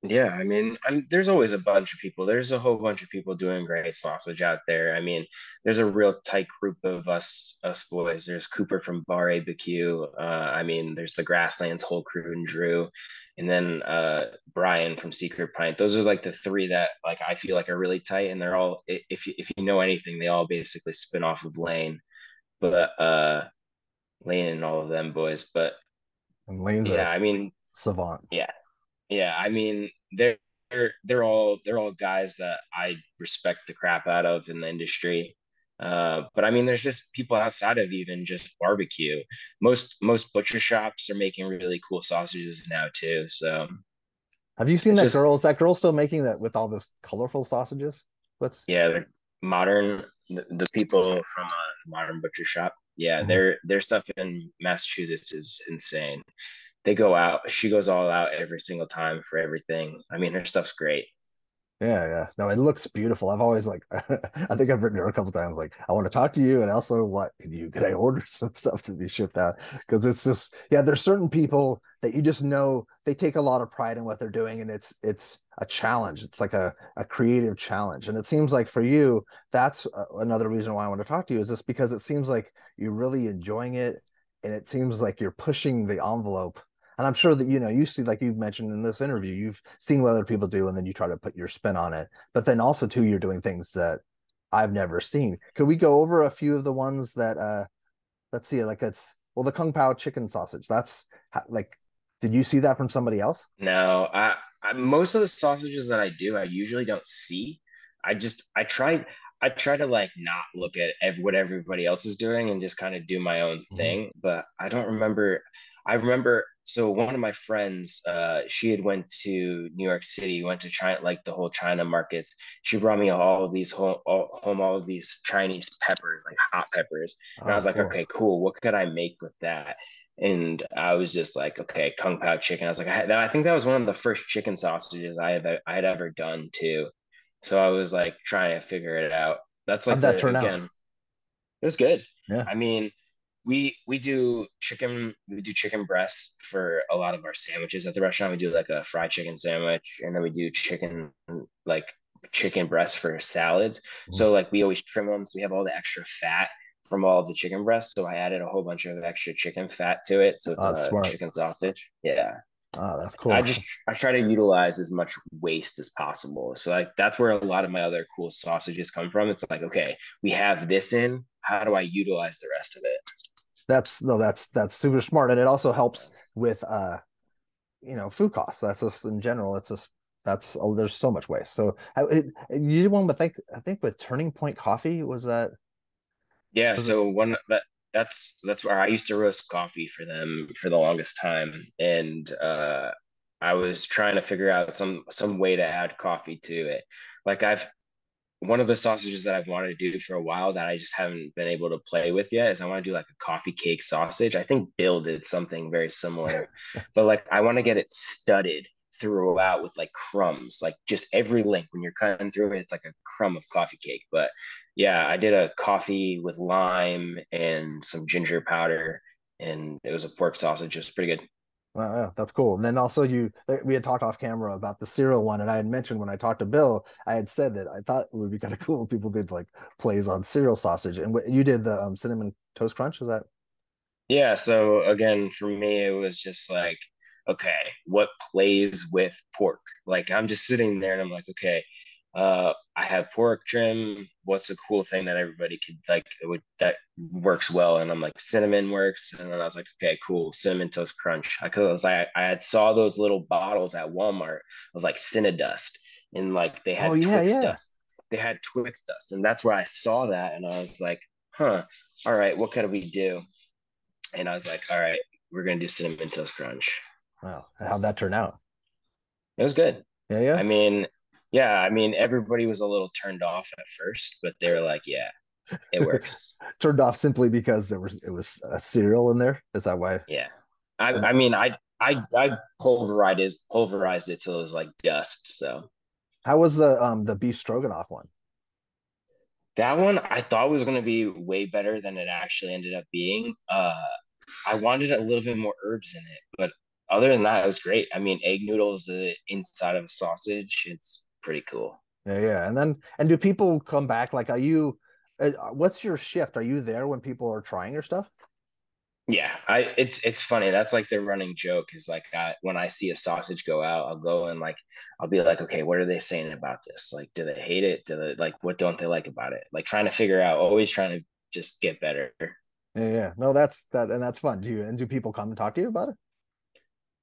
Yeah, I mean, I'm, there's always a bunch of people. There's a whole bunch of people doing great sausage out there. I mean, there's a real tight group of us, us boys. There's Cooper from Bar ABQ. Uh, I mean, there's the Grasslands whole crew and Drew, and then uh, Brian from Secret Pint. Those are like the three that like I feel like are really tight, and they're all if you, if you know anything, they all basically spin off of Lane, but uh, Lane and all of them boys. But and Lane's yeah, I mean savant. Yeah, yeah, I mean they're they're all they're all guys that I respect the crap out of in the industry. Uh, but I mean, there's just people outside of even just barbecue. Most most butcher shops are making really cool sausages now too. So, have you seen that just, girl? Is that girl still making that with all those colorful sausages? What's yeah, the modern the, the people from a modern butcher shop. Yeah, mm-hmm. their their stuff in Massachusetts is insane they go out. She goes all out every single time for everything. I mean, her stuff's great. Yeah, yeah. No, it looks beautiful. I've always like, <laughs> I think I've written her a couple times. Like, I want to talk to you, and also, what can you? Can I order <laughs> some stuff to be shipped out? Because it's just, yeah. There's certain people that you just know they take a lot of pride in what they're doing, and it's it's a challenge. It's like a a creative challenge, and it seems like for you, that's uh, another reason why I want to talk to you. Is just because it seems like you're really enjoying it, and it seems like you're pushing the envelope and i'm sure that you know you see like you've mentioned in this interview you've seen what other people do and then you try to put your spin on it but then also too you're doing things that i've never seen could we go over a few of the ones that uh let's see like it's well the kung pao chicken sausage that's like did you see that from somebody else no I, I most of the sausages that i do i usually don't see i just i try I try to like not look at what everybody else is doing and just kind of do my own mm-hmm. thing. But I don't remember. I remember so one of my friends uh, she had went to new york city went to china like the whole china markets. She brought me all of these home all, home all of these chinese peppers like hot peppers. And oh, i was like cool. okay cool. What could i make with that? And i was just like okay kung pao chicken. I was like I, I think that was one of the first chicken sausages i have i had ever done too. So i was like trying to figure it out. That's like How'd that the, turn again, out It was good. Yeah. I mean, we we do chicken we do chicken breasts for a lot of our sandwiches at the restaurant. We do like a fried chicken sandwich, and then we do chicken like chicken breasts for salads. Mm-hmm. So like we always trim them, so we have all the extra fat from all of the chicken breasts. So I added a whole bunch of extra chicken fat to it. So it's oh, a smart. chicken sausage. Yeah. Oh, that's cool. I just I try to utilize as much waste as possible. So like that's where a lot of my other cool sausages come from. It's like, okay, we have this in. How do I utilize the rest of it? That's no, that's that's super smart, and it also helps with uh, you know, food costs. That's just in general. It's just that's oh, there's so much waste. So it, you did one, but think I think with Turning Point Coffee was that. Yeah. Was so it? one that that's that's where I used to roast coffee for them for the longest time, and uh, I was trying to figure out some some way to add coffee to it. Like I've one of the sausages that I've wanted to do for a while that I just haven't been able to play with yet is I want to do like a coffee cake sausage. I think Bill did something very similar, <laughs> but like I want to get it studded throughout with like crumbs, like just every link when you're cutting through it, it's like a crumb of coffee cake. But yeah, I did a coffee with lime and some ginger powder, and it was a pork sausage. It was pretty good. Wow, that's cool. And then also you we had talked off camera about the cereal one, and I had mentioned when I talked to Bill, I had said that I thought it would be kind of <laughs> cool if people did like plays on cereal sausage. And what you did the um, cinnamon toast crunch, is that? Yeah. So again, for me, it was just like okay, what plays with pork? Like I'm just sitting there and I'm like, okay, uh, I have pork trim. What's a cool thing that everybody could like would that works well? And I'm like, cinnamon works. And then I was like, okay, cool, cinnamon toast crunch. Because I was like, I had saw those little bottles at Walmart of like Cinnadust, and like they had oh, yeah, Twix yeah. dust. They had Twix dust, and that's where I saw that, and I was like, huh, all right, what could we do? And I was like, all right, we're gonna do cinnamon toast crunch. Wow. How'd that turn out? It was good. Yeah, yeah. I mean, yeah, I mean, everybody was a little turned off at first, but they were like, yeah, it works. <laughs> turned off simply because there was it was a cereal in there. Is that why? Yeah. I I mean, I I I pulverized it pulverized it till it was like dust. So how was the um the beef stroganoff one? That one I thought was gonna be way better than it actually ended up being. Uh I wanted a little bit more herbs in it, but other than that, it was great. I mean, egg noodles uh, inside of a sausage. It's pretty cool. Yeah, yeah. And then, and do people come back? Like, are you? Uh, what's your shift? Are you there when people are trying your stuff? Yeah, I. It's it's funny. That's like the running joke. Is like I, when I see a sausage go out, I'll go and like I'll be like, okay, what are they saying about this? Like, do they hate it? Do they like what don't they like about it? Like trying to figure out. Always trying to just get better. Yeah, yeah. No, that's that, and that's fun. Do you and do people come and talk to you about it?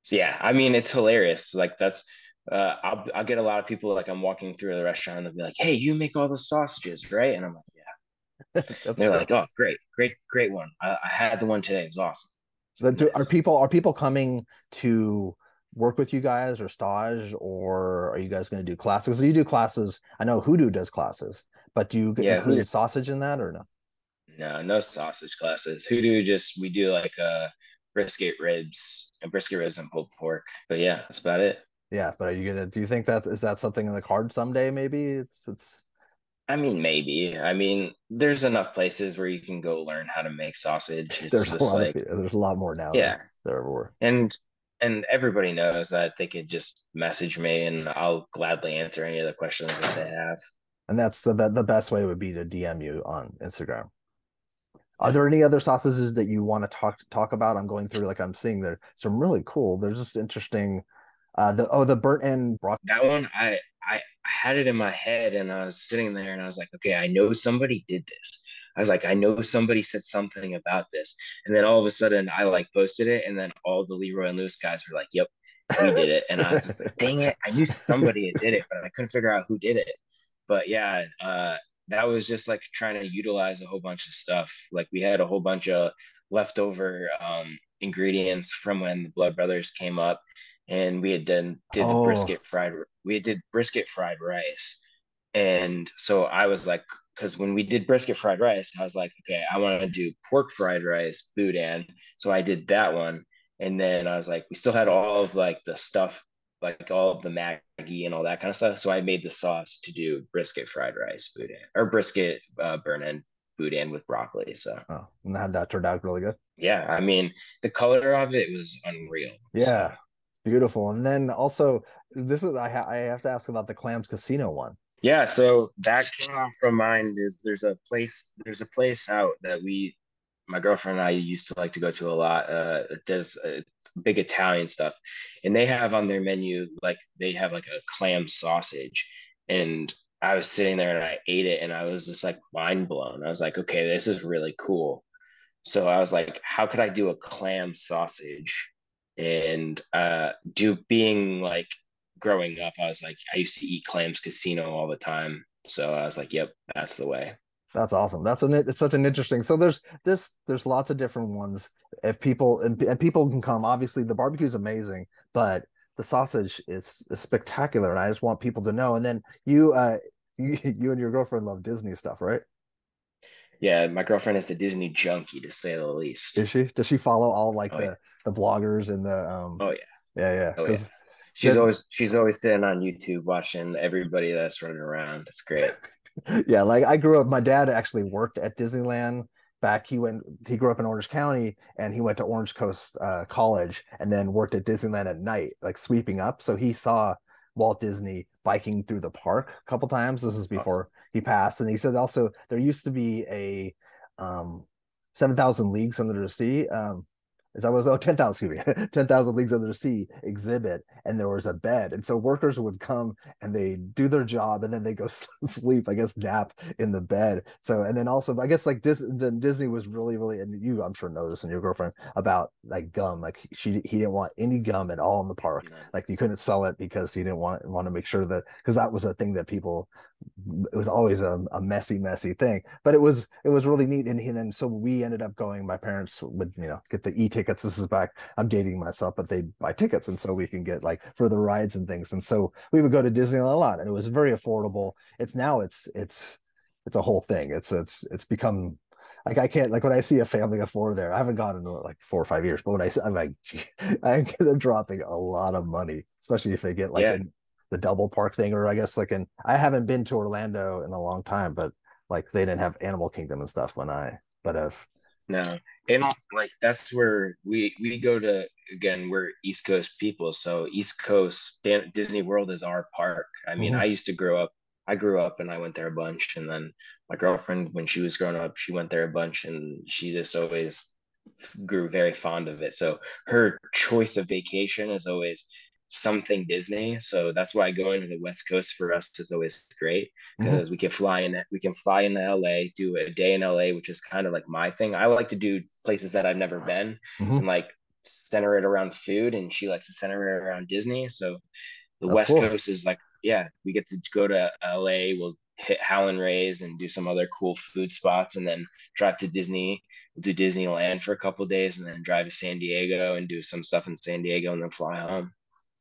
so yeah, I mean, it's hilarious. Like that's, uh, I'll, I'll get a lot of people like I'm walking through the restaurant and they'll be like, Hey, you make all the sausages, right? And I'm like, yeah. <laughs> they're like, Oh, great, great, great one. I, I had the one today. It was awesome. So do, are people, are people coming to work with you guys or stage or are you guys going to do classes? So you do classes. I know Hoodoo does classes, but do you yeah, include Hoodoo. sausage in that or no? No, no sausage classes. Hoodoo just, we do like, uh, brisket ribs and brisket ribs and pulled pork. But yeah, that's about it. Yeah, but are you gonna? Do you think that is that something in the card someday? Maybe it's it's. I mean, maybe. I mean, there's enough places where you can go learn how to make sausage. It's there's a lot like, of, there's a lot more now. Yeah, there ever were. And and everybody knows that they could just message me and I'll gladly answer any of the questions that they have. And that's the the best way would be to DM you on Instagram. Are there any other sausages that you want to talk talk about? I'm going through like I'm seeing there some really cool. They're just interesting. Uh, the oh the burnt end broccoli. That one I I had it in my head and I was sitting there and I was like, okay, I know somebody did this. I was like, I know somebody said something about this, and then all of a sudden I like posted it, and then all the Leroy and Lewis guys were like, "Yep, we did it," and I was like, <laughs> "Dang it, I knew somebody did it, but I couldn't figure out who did it." But yeah, uh, that was just like trying to utilize a whole bunch of stuff. Like we had a whole bunch of leftover um, ingredients from when the Blood Brothers came up, and we had done did oh. the brisket fried. We did brisket fried rice, and so I was like, because when we did brisket fried rice, I was like, okay, I want to do pork fried rice, boudin. So I did that one, and then I was like, we still had all of like the stuff like all of the Maggi and all that kind of stuff. So I made the sauce to do brisket fried rice boudin or brisket uh, burn in. boudin with broccoli. So oh, and that turned out really good. Yeah, I mean the color of it was unreal. Yeah, so. Beautiful. And then also this is I, ha- I have to ask about the Clams Casino one. Yeah, so that came off from mind is there's a place there's a place out that we my girlfriend and I used to like to go to a lot. Uh, there's a big Italian stuff, and they have on their menu like they have like a clam sausage, and I was sitting there and I ate it, and I was just like mind blown. I was like, okay, this is really cool. So I was like, how could I do a clam sausage? And uh, do being like growing up, I was like, I used to eat clams casino all the time. So I was like, yep, that's the way. That's awesome. That's an it's such an interesting. So there's this there's lots of different ones. If people and, and people can come, obviously the barbecue is amazing, but the sausage is, is spectacular, and I just want people to know. And then you uh <laughs> you, you and your girlfriend love Disney stuff, right? Yeah, my girlfriend is a Disney junkie to say the least. Is she? Does she follow all like oh, the yeah. The bloggers and the um? Oh yeah. Yeah, yeah. Oh, yeah. She's always she's always sitting on YouTube watching everybody that's running around. That's great. <laughs> yeah, like I grew up. My dad actually worked at Disneyland. Back he went. He grew up in Orange County, and he went to Orange Coast uh, College, and then worked at Disneyland at night, like sweeping up. So he saw Walt Disney biking through the park a couple times. This is before awesome. he passed, and he said also there used to be a um, Seven Thousand Leagues Under the Sea. Um, is that was <laughs> oh 10,000 excuse me <laughs> 10,000 leagues under the sea exhibit and there was a bed. And so workers would come and they do their job and then they go <laughs> sleep I guess nap in the bed. So and then also I guess like Dis- Disney was really really and you I'm sure know this and your girlfriend about like gum. Like she he didn't want any gum at all in the park. Like you couldn't sell it because he didn't want want to make sure that because that was a thing that people it was always a, a messy messy thing but it was it was really neat. And, and then so we ended up going my parents would you know get the e-tickets. This is back i'm dating myself but they buy tickets. And so we can get like for the rides and things. And so we would go to disneyland a lot and it was very affordable. It's now it's it's it's a whole thing. It's it's it's become like I can't like when I see a family of four there. I haven't gone in like four or five years, but when I I'm like, <laughs> I they're dropping a lot of money, especially if they get like yeah the double park thing, or I guess like in I haven't been to Orlando in a long time, but like they didn't have Animal Kingdom and stuff when I but have no. And like that's where we we go to again we're east coast people so east coast disney world is our park. I mean mm-hmm. i used to grow up i grew up and i went there a bunch and then my girlfriend when she was growing up she went there a bunch and she just always grew very fond of it. So her choice of vacation is always something Disney. So that's why going to the West Coast for us is always great because mm-hmm. we can fly in we can fly into LA, do a day in LA, which is kind of like my thing. I like to do places that I've never been mm-hmm. and like center it around food and she likes to center it around Disney. So the that's West cool. Coast is like, yeah, we get to go to LA, we'll hit Howlin' Ray's and do some other cool food spots and then drive to Disney. Do Disneyland for a couple days and then drive to San Diego and do some stuff in San Diego and then fly home.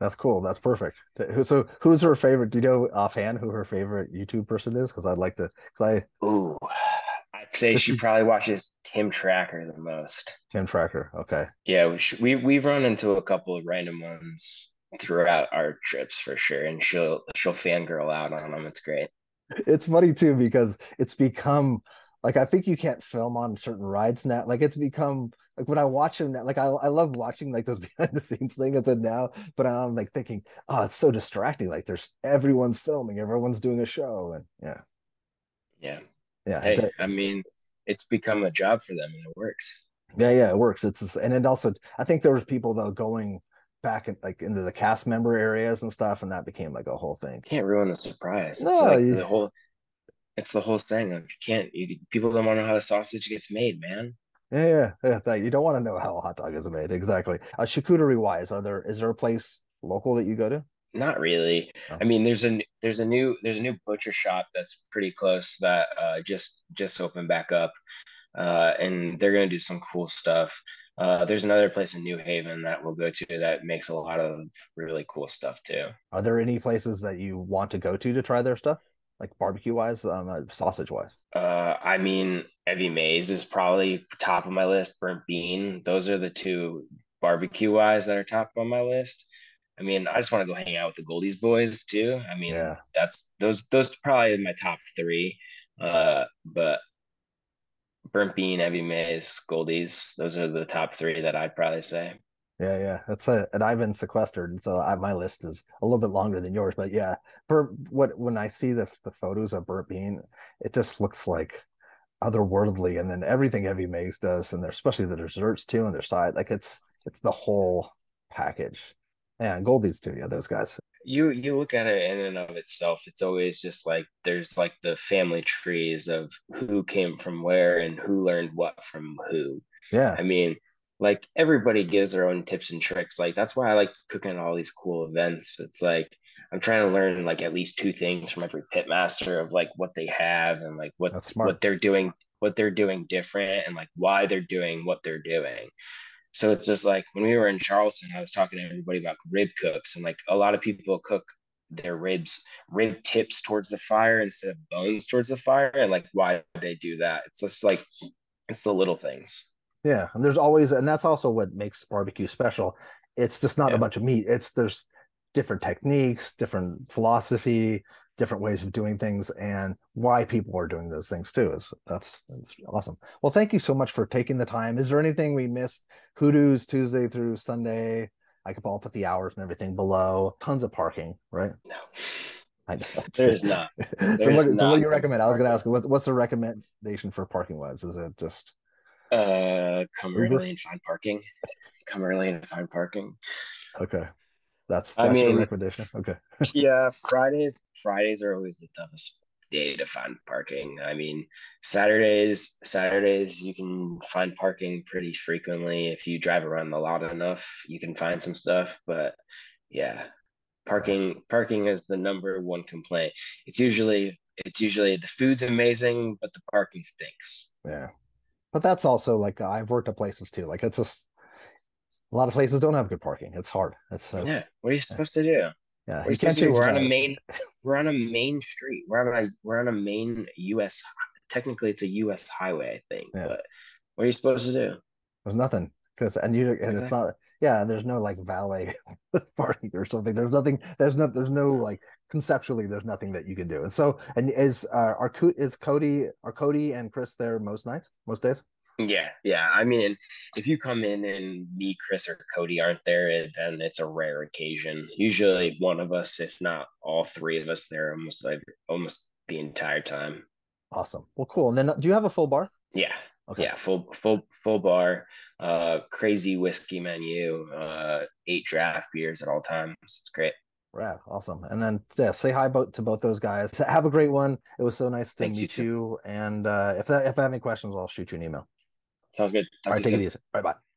That's cool. That's perfect. So, who's her favorite? Do you know offhand who her favorite YouTube person is? Because I'd like to. Because I. Ooh, I'd say she, probably watches Tim Tracker the most. Tim Tracker. Okay. Yeah, we should, we we've run into a couple of random ones throughout our trips for sure, and she'll she'll fangirl out on them. It's great. It's funny too because it's become like I think you can't film on certain rides now. Like it's become like when I watch them, now, like I, I love watching like those <laughs> behind the scenes things now, but I'm like thinking, oh, it's so distracting. Like there's everyone's filming, everyone's doing a show, and yeah, yeah, yeah. Hey, I mean, it's become a job for them, and it works. Yeah, yeah, it works. It's and it also, I think there was people though going back in, like into the cast member areas and stuff, and that became like a whole thing. Can't ruin the surprise. It's no, like you, the whole. It's the whole thing. Like you can't. You, people don't want to know how the sausage gets made, man. Yeah, yeah, yeah. You don't want to know how a hot dog is made exactly. Uh, charcuterie wise, are there is there a place local that you go to? Not really. Oh. I mean, there's a there's a new there's a new butcher shop that's pretty close that uh, just just opened back up, uh, and they're gonna do some cool stuff. Uh, there's another place in New Haven that we'll go to that makes a lot of really cool stuff too. Are there any places that you want to go to to try their stuff? Like barbecue wise, um, uh, sausage wise? Uh, I mean, Evie Mae's is probably top of my list. Burnt Bean, those are the two barbecue wise that are top on my list. I mean, I just want to go hang out with the Goldee's boys too. I mean, yeah. that's those those probably my top three. Uh, but Burnt Bean, Evie Mae's, Goldee's. Those are the top three that I'd probably say. Yeah, yeah, that's a, and I've been sequestered, and so I, my list is a little bit longer than yours. But yeah, for what when I see the the photos of Burnt Bean, it just looks like otherworldly, and then everything Evie Mae's does, and especially the desserts too, on their side, like it's it's the whole package. Yeah, Goldee's too. Yeah, those guys. You you look at it in and of itself, it's always just like there's like the family trees of who came from where and who learned what from who. Yeah, I mean like everybody gives their own tips and tricks. Like that's why I like cooking all these cool events. It's like I'm trying to learn like at least two things from every pit master of like what they have and like what what they're doing, what they're doing different and like why they're doing what they're doing. So it's just like when we were in Charleston, I was talking to everybody about rib cooks and like a lot of people cook their ribs rib tips towards the fire instead of bones towards the fire and like why they do that. It's just like it's the little things. Yeah, and there's always, and that's also what makes barbecue special. It's just not yeah. a bunch of meat. It's there's different techniques, different philosophy, different ways of doing things, and why people are doing those things too. Is that's that's awesome. Well, thank you so much for taking the time. Is there anything we missed? Hoodoo's Tuesday through Sunday. I could all put the hours and everything below. Tons of parking, right? No. <laughs> I know. There's not. <laughs> There's so, what, not so what do you recommend? I was going to ask, what's, what's the recommendation for parking wise? Is it just uh, come early and find parking. Come early and find parking. Okay, that's, that's I mean, your recommendation. Okay. <laughs> yeah, Fridays. Fridays are always the toughest day to find parking. I mean, Saturdays. Saturdays you can find parking pretty frequently if you drive around the lot enough. You can find some stuff, but yeah, parking parking is the number one complaint. It's usually it's usually the food's amazing, but the parking stinks. Yeah, but that's also like I've worked at places too. Like it's just a lot of places don't have good parking. It's hard. It's uh, yeah. What are you supposed to do? Yeah, you can't do, We're on a main. <laughs> We're on a main street. We're on a we're on a main U.S. Technically, it's a U.S. highway, I think. Yeah. But what are you supposed to do? There's nothing because and you and exactly. it's not. Yeah, there's no like valet <laughs> parking or something. There's nothing. There's no. There's no like conceptually. There's nothing that you can do. And so, and is uh, are is Cody are Cody and Chris there most nights, most days? Yeah, yeah. I mean, if you come in and me, Chris, or Cody aren't there, then it's a rare occasion. Usually, one of us, if not all three of us, there almost like almost the entire time. Awesome. Well, cool. And then, do you have a full bar? Yeah. Okay. Yeah, full full full bar, uh, crazy whiskey menu, uh, eight draft beers at all times. It's great. Rad, awesome. And then yeah, say hi both to both those guys. Have a great one. It was so nice to Thank meet you, you. And uh, if that, if I have any questions, I'll shoot you an email. Sounds good. Talk all right, take soon. it easy. All right, bye.